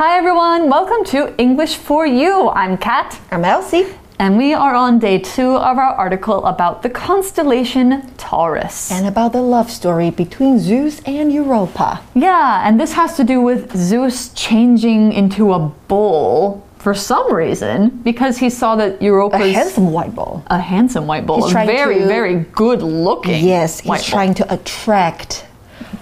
Hi everyone, welcome to English for You. I'm Kat. I'm Elsie. And we are on day two of our article about the constellation Taurus. And about the love story between Zeus and Europa. Yeah, and this has to do with Zeus changing into a bull for some reason because he saw that Europa's A handsome white bull. a handsome white bull, He's a very to- very good looking. Yes, he's bull. trying to attract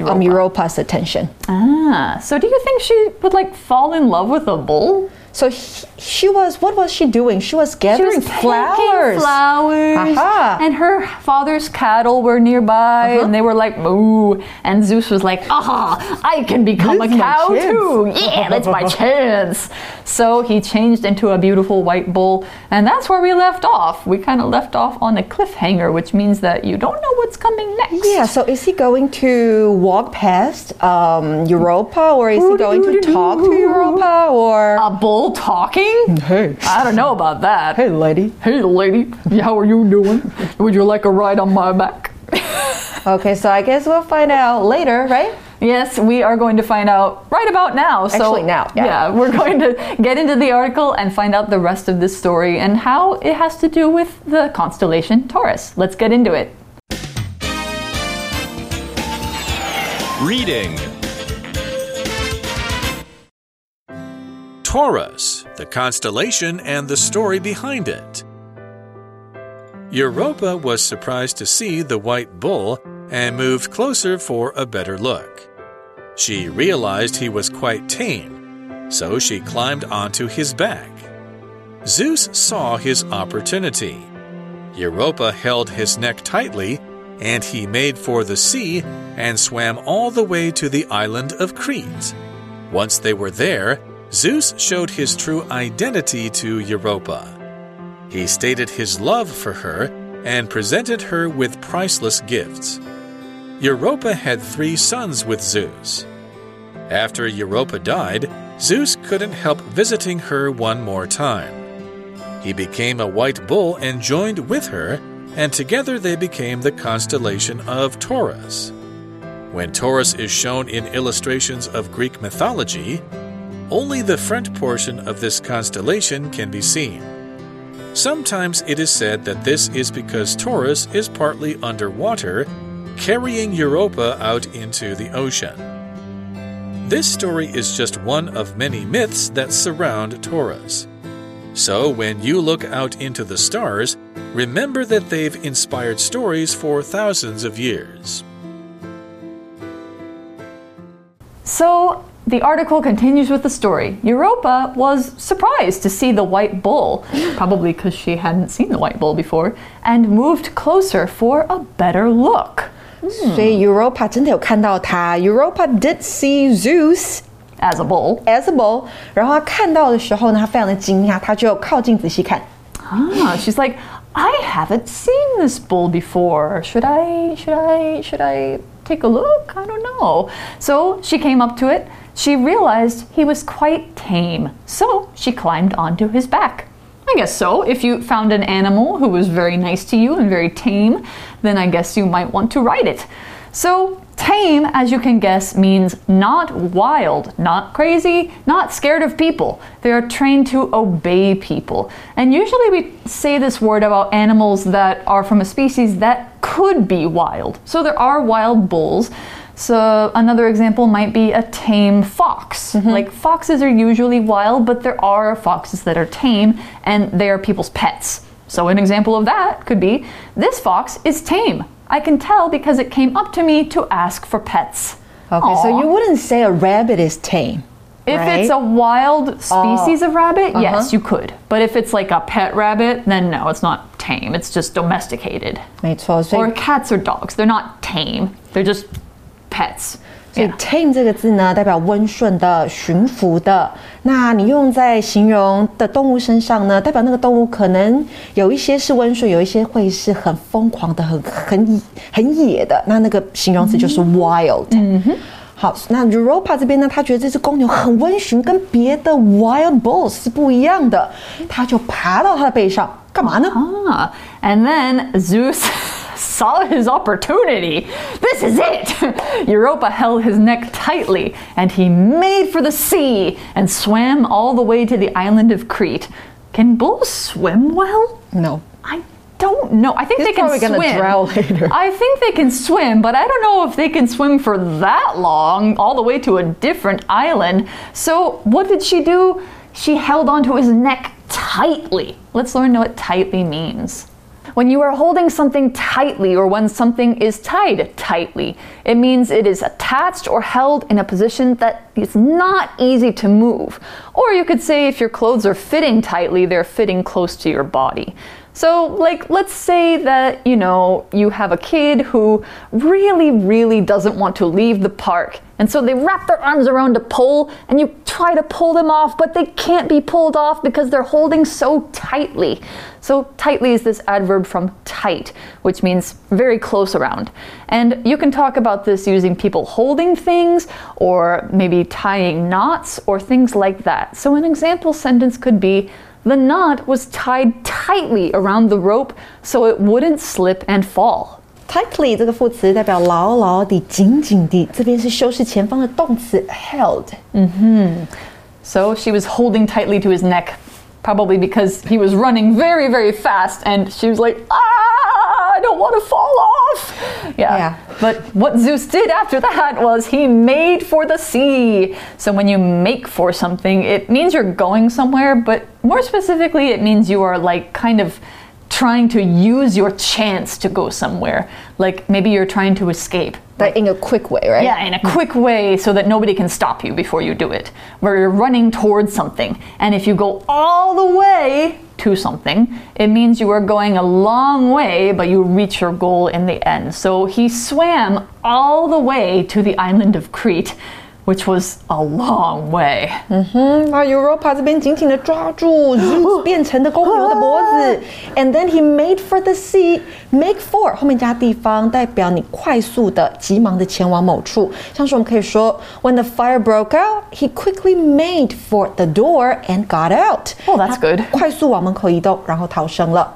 um, Europa's attention. Ah, so do you think she would like fall in love with a bull? So he, she was, what was she doing? She was She gathering was picking flowers. flowers, Aha. and her father's cattle were nearby, Uh-huh. and they were like moo. And Zeus was like, "Aha! I can become This a cow too! Yeah, that's my chance." So he changed into a beautiful white bull, and that's where we left off. We kind of left off on a cliffhanger, which means that you don't know what's coming next. Yeah, so is he going to walk past um, Europa or is he going to talk to Europa or. A bull talking? Hey. I don't know about that. Hey, lady. Hey, lady, how are you doing? Would you like a ride on my back? Okay, so I guess we'll find out later, right? Yes, we are going to find out right about now. So, Actually now, yeah. we're going to get into the article and find out the rest of this story and how it has to do with the constellation Taurus. Let's get into it. Reading Taurus, the constellation and the story behind it. Europa was surprised to see the white bull and moved closer for a better look. She realized he was quite tame, so she climbed onto his back. Zeus saw his opportunity. Europa held his neck tightly, and he made for the sea and swam all the way to the island of Crete. Once they were there, Zeus showed his true identity to Europa. He stated his love for her and presented her with priceless gifts. Europa had three sons with Zeus. After Europa died, Zeus couldn't help visiting her one more time. He became a white bull and joined with her, and together they became the constellation of Taurus. When Taurus is shown in illustrations of Greek mythology, only the front portion of this constellation can be seen. Sometimes it is said that this is because Taurus is partly underwater, carrying Europa out into the ocean. This story is just one of many myths that surround Taurus. So when you look out into the stars, remember that they've inspired stories for thousands of years. So, the article continues with the story. Europa was surprised to see the white bull, probably because she hadn't seen the white bull before, and moved closer for a better look. 所以 Europa 真的有看到他。Europa did see Zeus As a bull. as a bull，然后他看到的时候呢，他非常的惊讶，他就靠近仔细看。 Ah, she's like, I haven't seen this bull before. Should I, should I, should I Take a look? I don't know. So she came up to it. She realized he was quite tame. So she climbed onto his back. I guess so. If you found an animal who was very nice to you and very tame, then I guess you might want to ride it. So, tame, as you can guess, means not wild, not crazy, not scared of people. They are trained to obey people. And usually we say this word about animals that are from a species that could be wild. So, there are wild bulls. So, another example might be a tame fox. Mm-hmm. Like, foxes are usually wild, but there are foxes that are tame and they are people's pets. So, an example of that could be this fox is tame. I can tell because it came up to me to ask for pets. Okay, so you wouldn't say a rabbit is tame. If right? it's a wild species of rabbit, yes, Uh-huh. you could. But if it's like a pet rabbit, then no, it's not tame. It's just domesticated. 没错，所 Or 以 cats or dogs. They're not tame. They're just pets. 所以 Yeah. tame 这个字呢，代表温顺的、驯服的。那你用在形容的动物身上呢，代表那个动物可能有一些是温顺，有一些会是很疯狂的、很很很野的。那那个形容词就是 wild。嗯哼。 好，那 Europa 这边呢，他觉得这只公牛很温驯，跟别的 wild bulls 是不一样的，他就爬到它的背上，干嘛呢？ Ah, and then Zeus saw his opportunity. This is it! Europa held his neck tightly, and he made for the sea and swam all the way to the island of Crete. Can bulls swim well? No. I don't know. I think He's they can probably gonna swim. drown later. I think they can swim, but I don't know if they can swim for that long, all the way to a different island. So, what did she do? She held onto his neck tightly. Let's learn what tightly means. When you are holding something tightly or when something is tied tightly, it means it is attached or held in a position that is not easy to move. Or you could say if your clothes are fitting tightly, they're fitting close to your body. So, like, let's say that, you know, you have a kid who really, really doesn't want to leave the park. And so they wrap their arms around a pole and you try to pull them off, but they can't be pulled off because they're holding so tightly. So, tightly is this adverb from tight, which means very close around. And you can talk about this using people holding things or maybe tying knots or things like that. So, an example sentence could be, the knot was tied tightly around the rope so it wouldn't slip and fall. Tightly 这个副词代表牢牢地、紧紧地，这边是修饰前方的动词 held。 So she was holding tightly to his neck, probably because he was running very, very fast, and she was like, ah, I don't want to fall off. Yeah. Yeah. But what Zeus did after that was he made for the sea. So when you make for something, it means you're going somewhere, but more specifically, it means you are like kind of trying to use your chance to go somewhere. Like maybe you're trying to escape. But in a quick way, right? Yeah, in a mm-hmm. quick way so that nobody can stop you before you do it. Where you're running towards something. And if you go all the way to something, it means you are going a long way, but you reach your goal in the end. So he swam all the way to the island of Crete, which was a long way. 嗯哼，把 Europa 这边紧紧的抓住 then he made for the sea. Make for 后面加地方，代表你快速的、急忙的前往某处。像是我们可以说，When the fire broke out, he quickly made for the door and got out. Oh, that's good. 快速往门口移动，然后逃生了。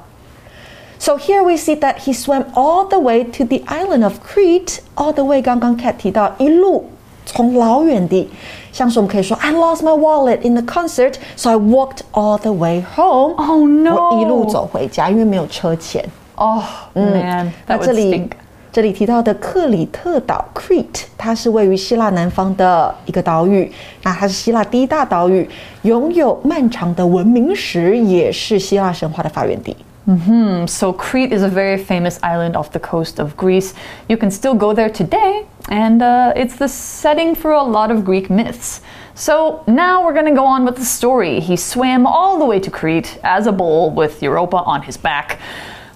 So here we see that he swam all the way to the island of Crete, all the way 刚刚 Kat 提到一路从老远地，像是我们可以说，I lost my wallet in the concert, so I walked all the way home. Oh, no. 我一路走回家，因为没有车钱。Oh, man. 那这里这里提到的克里特岛 （Crete），它是位于希腊南方的一个岛屿。那它是希腊第一大岛屿，拥有漫长的文明史，也是希腊神话的发源地。Mm-hmm. So, Crete is a very famous island off the coast of Greece. You can still go there today, and uh, it's the setting for a lot of Greek myths. So, now we're going to go on with the story. He swam all the way to Crete as a bull with Europa on his back.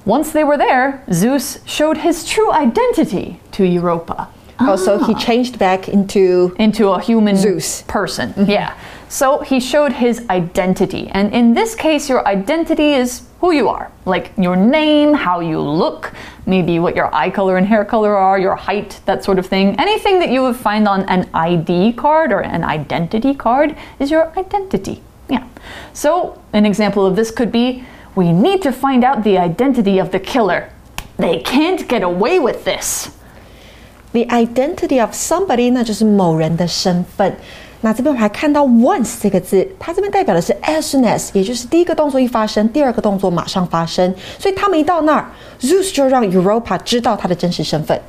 Once they were there, Zeus showed his true identity to Europa. Oh, so he ah. changed back into into a human Zeus. person. Mm-hmm. Yeah. So he showed his identity. And in this case, your identity is who you are like your name, how you look, maybe what your eye color and hair color are, your height, that sort of thing. Anything that you would find on an ID card or an identity card is your identity. Yeah. So an example of this could be we need to find out the identity of the killer. They can't get away with this. the identity of somebody，那就是某人的身份。 那这边我们还看到 once 这个字，它这边代表的是 as soon as，也就是第一个动作一发生，第二个动作马上发生。所以他们一到那儿，Zeus 就让 Europa 知道他的真实身份。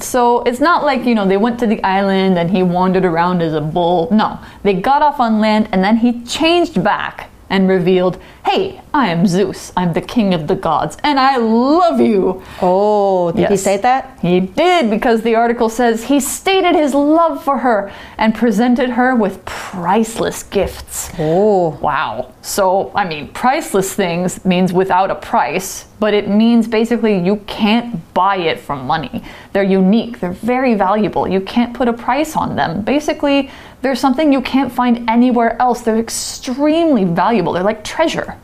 So it's not like, you know, they went to the island and he wandered around as a bull. No, they got off on land and then he changed back and revealed, hey, I am Zeus. I'm the king of the gods and I love you. Oh, did he say that? He did because the article says he stated his love for her and presented her with priceless gifts. Oh. Wow. So, I mean, priceless things means without a price, but it means basically you can't buy it from money. They're unique, they're very valuable. You can't put a price on them. Basically, they're something you can't find anywhere else. They're extremely valuable. They're like treasure.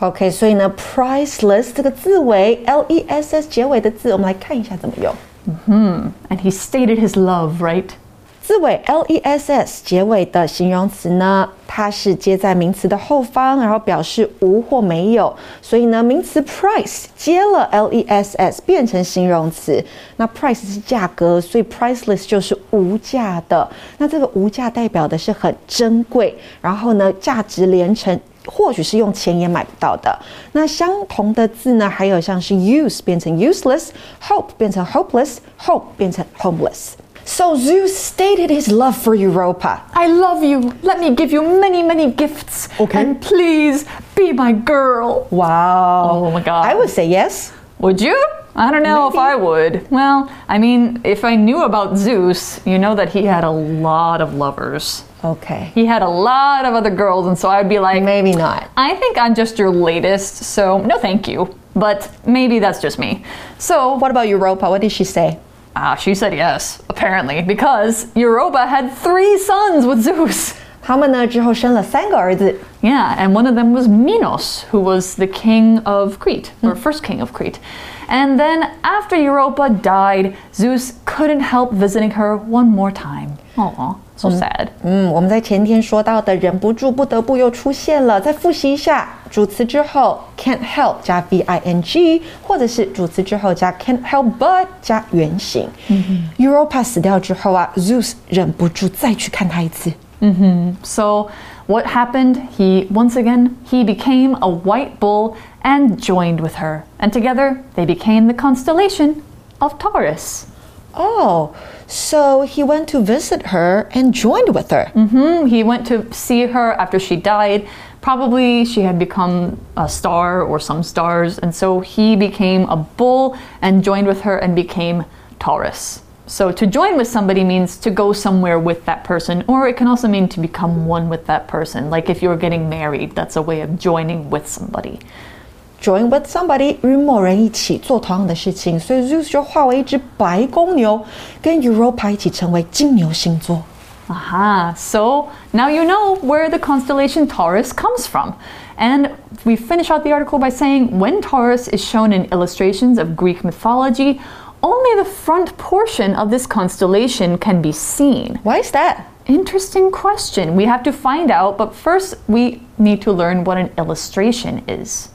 OK，所以呢，priceless 这个字尾 L E S S 结尾的字，我们来看一下怎么用。 And he stated his love, right? 尾 l e s s 结尾的形容词呢，它是接在名词的后方，然后表示无或没有，所以呢，名词 price 接了 l e s s 变成形容词。那 price 是价格，所以 priceless 就是无价的。那这个无价代表的是很珍贵，然后呢，价值连城。或许是用钱也买不到的。那相同的字呢，还有像是 use 变成 useless，hope 变成 hopeless，hope 变成 homeless。So Zeus stated his love for Europa. I love you. Let me give you many, many gifts. Okay. And please be my girl. Wow. Oh my God. I would say yes. Would you? I don't know if I would. Well, I mean, if I knew about Zeus, you know that he had a lot of lovers. Okay. He had a lot of other girls, and so I'd be like, Maybe not. I think I'm just your latest, so no thank you. But maybe that's just me. So, What about Europa? What did she say? ah, she said yes, apparently, because Europa had three sons with Zeus. 他们呢之后生了三个儿子。 Yeah, and one of them was Minos, who was the king of Crete, or first king of Crete. And then after Europa died, Zeus couldn't help visiting her one more time. Aw, so sad. 嗯，我们在前天说到的忍不住、不得不又出现了。再复习一下，主词之后 can't help 加 v i n g，或者是主词之后加 can't help but 加原形。Europa 死掉之后啊，Zeus 忍不住再去看他一次。 So what happened? He once again he became a white bull and joined with her, and together they became the constellation of Taurus. Oh, so he went to visit her and joined with her. Hmm, He went to see her after she died. Probably she had become a star or some stars, and so he became a bull and joined with her and became Taurus. So to join with somebody means to go somewhere with that person, or it can also mean to become one with that person. Like if you're getting married, that's a way of joining with somebody Join with somebody 与某人一起做同样的事情，所以 Zeus 就化为一只白公牛，跟 Europa 一起成为金牛星座。 Aha, so now you know where the constellation Taurus comes from. And we finish out the article by saying when Taurus is shown in illustrations of Greek mythology, only the front portion of this constellation can be seen. Why is that? Interesting question. We have to find out, but first we need to learn what an illustration is.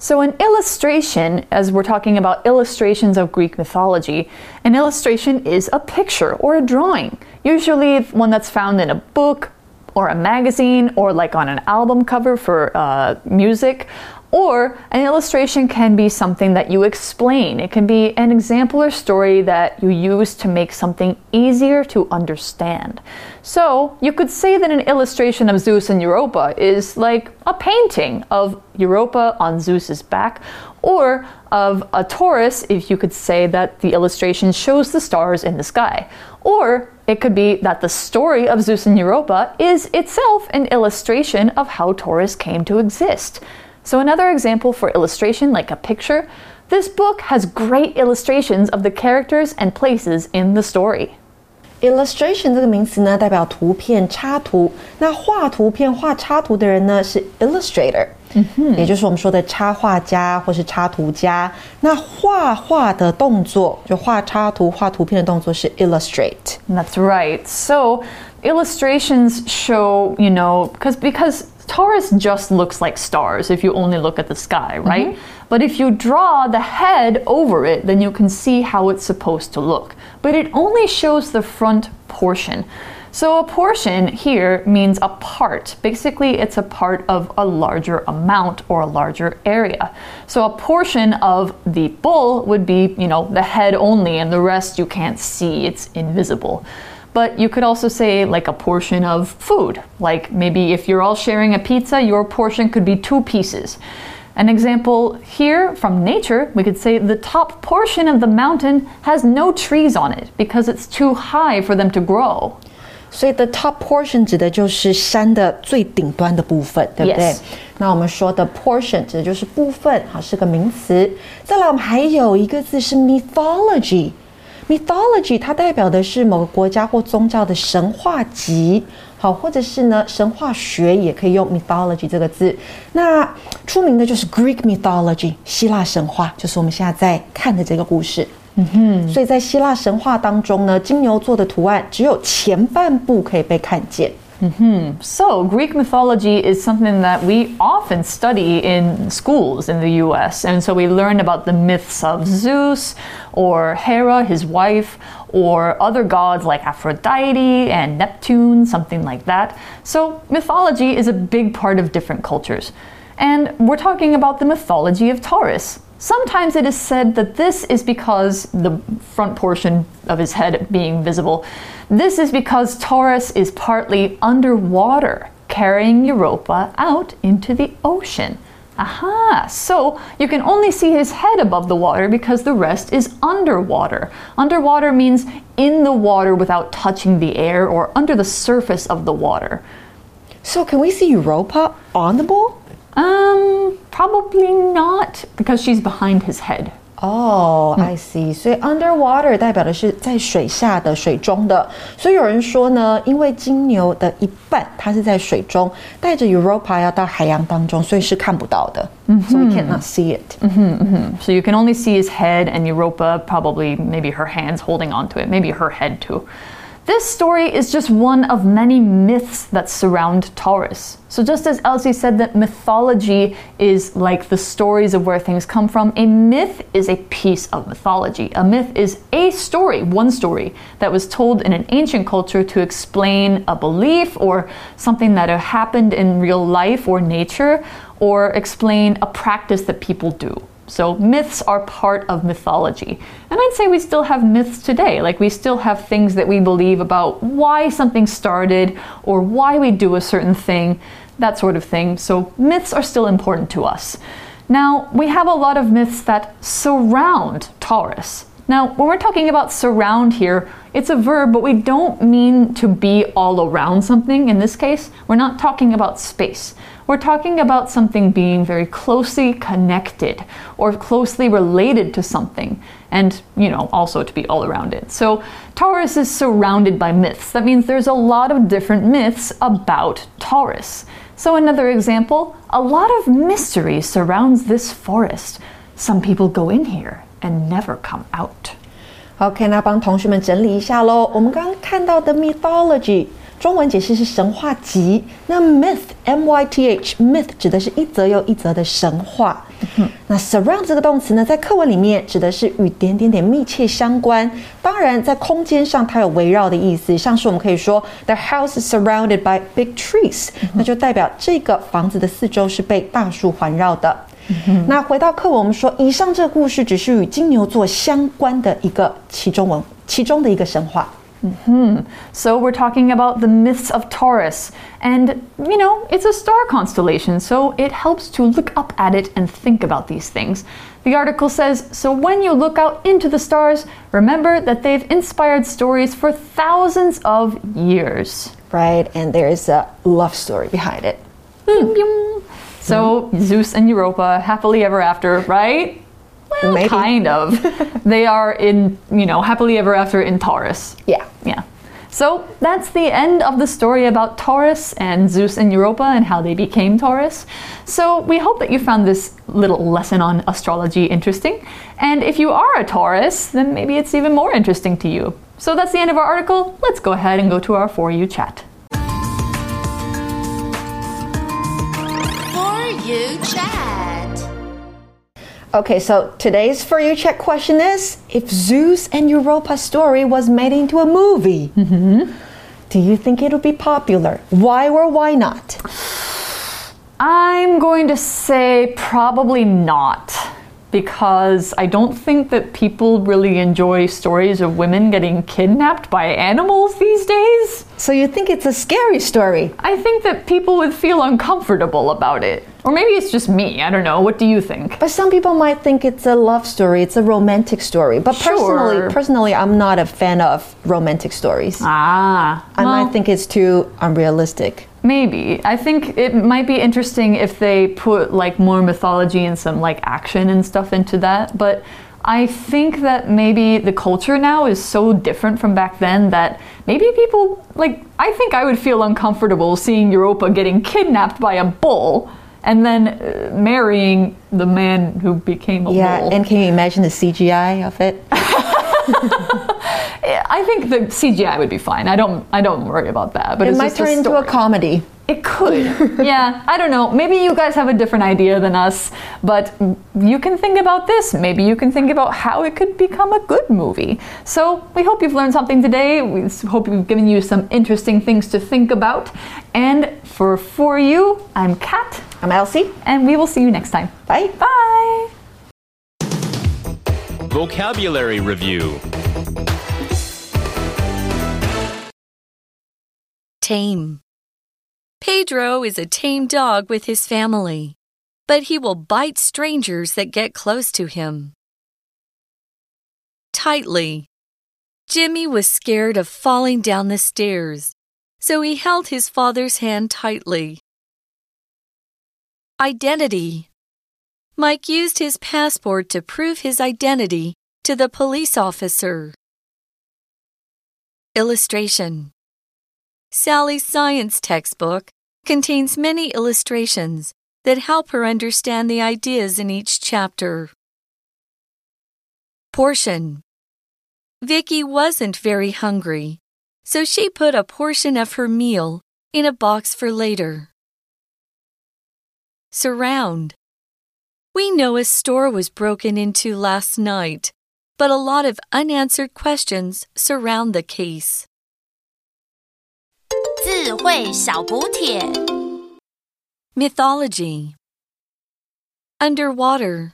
So, an illustration, as we're talking about illustrations of Greek mythology, an illustration is a picture or a drawing, usually one that's found in a book or a magazine or like on an album cover for uh, music. Or an illustration can be something that you explain. It can be an example or story that you use to make something easier to understand. So you could say that an illustration of Zeus and Europa is like a painting of Europa on Zeus's back, or of a Taurus, if you could say that the illustration shows the stars in the sky. Or it could be that the story of Zeus and Europa is itself an illustration of how Taurus came to exist. So, another example for illustration, like a picture, this book has great illustrations of the characters and places in the story. Illustration 这个名词呢，代表图片、插图。那画图片、画插图的人呢，是 illustrator，也就是我们说的插画家或是插图家。那画画的动作，就画插图、画图片的动作是 illustrate。 That's right. So illustrations show, you know, because because Taurus just looks like stars if you only look at the sky, mm-hmm. right? But if you draw the head over it, then you can see how it's supposed to look. But it only shows the front portion. So a portion here means a part. Basically, it's a part of a larger amount or a larger area. So a portion of the bull would be, you know, the head only and the rest you can't see, it's invisible But you could also say like a portion of food. Like maybe if you're all sharing a pizza, your portion could be two pieces. An example here from nature, we could say the top portion of the mountain has no trees on it because it's too high for them to grow. 所以 the top portion 指的就是山的最顶端的部分，对不对 Yes 那我们说的 portion 指的就是部分，好，是个名词。再来，我们还有一个字是 mythology。 Mythology 它代表的是某个国家或宗教的神话集，好，或者是呢神话学也可以用 mythology 这个字。那出名的就是 Greek mythology 希腊神话，就是我们现在在看的这个故事。嗯哼所以在希腊神话当中呢，金牛座的图案只有前半部可以被看见。Mm-hmm. So, Greek mythology is something that we often study in schools in the US. And so we learn about the myths of Zeus or Hera, his wife, or other gods like Aphrodite and Neptune, something like that. So, mythology is a big part of different cultures. And we're talking about the mythology of Taurus. Sometimes it is said that this is because the front portion of his head being visible. This is because Taurus is partly underwater, carrying Europa out into the ocean. Aha! So you can only see his head above the water because the rest is underwater. Underwater means in the water without touching the air or under the surface of the water. So can we see Europa on the bull? Um, probably not because she's behind his head. 哦、i see。所以 underwater 代表的是在水下的、水中的。所以有人说呢，因为金牛的一半它是在水中，带着 Europa 要到海洋当中，所以是看不到的。So we cannot see it。 So you can only see his head and Europa, probably maybe her hands holding onto it, maybe her head too. This story is just one of many myths that surround Taurus. So, just as Elsie said that mythology is like the stories of where things come from, a myth is a piece of mythology. A myth is a story, one story, that was told in an ancient culture to explain a belief or something that happened in real life or nature, or explain a practice that people do. So myths are part of mythology. And I'd say we still have myths today. Like we still have things that we believe about why something started or why we do a certain thing, that sort of thing. So myths are still important to us. Now, we have a lot of myths that surround Taurus. Now, when we're talking about surround here, it's a verb, but we don't mean to be all around something. In this case, we're not talking about space. We're talking about something being very closely connected or closely related to something, and, you know, also to be all around it. So, Taurus is surrounded by myths. That means there's a lot of different myths about Taurus. So, another example a lot of mystery surrounds this forest. Some people go in here and never come out. OK，那帮同学们整理一下喽。我们刚刚看到的 mythology，中文解释是神话集。那 myth，m y t h，myth 指的是一则又一则的神话。那 surround 这个动词呢，在课文里面指的是与点点点密切相关。当然，在空间上它有围绕的意思，像是我们可以说 the house is surrounded by big trees，、那就代表这个房子的四周是被大树环绕的。那回到课文，我们说，以上这个故事只是与金牛座相关的一个其中文其中的一个神话。 So we're talking about the myths of Taurus. And, you know, it's a star constellation, so it helps to look up at it and think about these things. The article says So when you look out into the stars, remember that they've inspired stories for thousands of years. Right, and there is a love story behind it. Bing, bing. So Zeus and Europa, happily ever after, right? Well, Maybe. kind of. they are in, you know, happily ever after in Taurus. Yeah. Yeah. So that's the end of the story about Taurus and Zeus and Europa and how they became Taurus. So we hope that you found this little lesson on astrology interesting. And if you are a Taurus, then maybe it's even more interesting to you. So that's the end of our article. Let's go ahead and go to our For You chat. You chat. Okay, so today's for you check question is if Zeus and Europa's story was made into a movie, mm-hmm. do you think it'll be popular? Why or why not? I'm going to say probably not. Because I don't think that people really enjoy stories of women getting kidnapped by animals these days. So you think it's a scary story? I think that people would feel uncomfortable about it. Or maybe it's just me. I don't know. What do you think? But some people might think it's a love story, it's a romantic story. But Sure. personally, personally, I'm not a fan of romantic stories. Ah. I well, might think it's too unrealistic. Maybe. I think it might be interesting if they put like more mythology and some like action and stuff into that. But I think that maybe the culture now is so different from back then that maybe people like I think I would feel uncomfortable seeing Europa getting kidnapped by a bull and then uh, marrying the man who became a Yeah, bull. and can you imagine the CGI of it? I think the CGI would be fine. I don't. I don't worry about that. But It it's might just the turn into a comedy. It could. yeah, I don't know. Maybe you guys have a different idea than us, but you can think about this. Maybe you can think about how it could become a good movie. So, we hope you've learned something today. We hope we've given you some interesting things to think about. And for for you, I'm Kat, I'm Elsie. and we will see you next time. Bye. Bye. Vocabulary Review Tame. Pedro is a tame dog with his family, but he will bite strangers that get close to him. Tightly. Jimmy was scared of falling down the stairs, so he held his father's hand tightly. Identity. Mike used his passport to prove his identity to the police officer. Illustration. Sally's science textbook contains many illustrations that help her understand the ideas in each chapter. Portion Vicky wasn't very hungry, so she put a portion of her meal in a box for later. Surround We know a store was broken into last night, but a lot of unanswered questions surround the case. 智慧小补帖。Mythology Underwater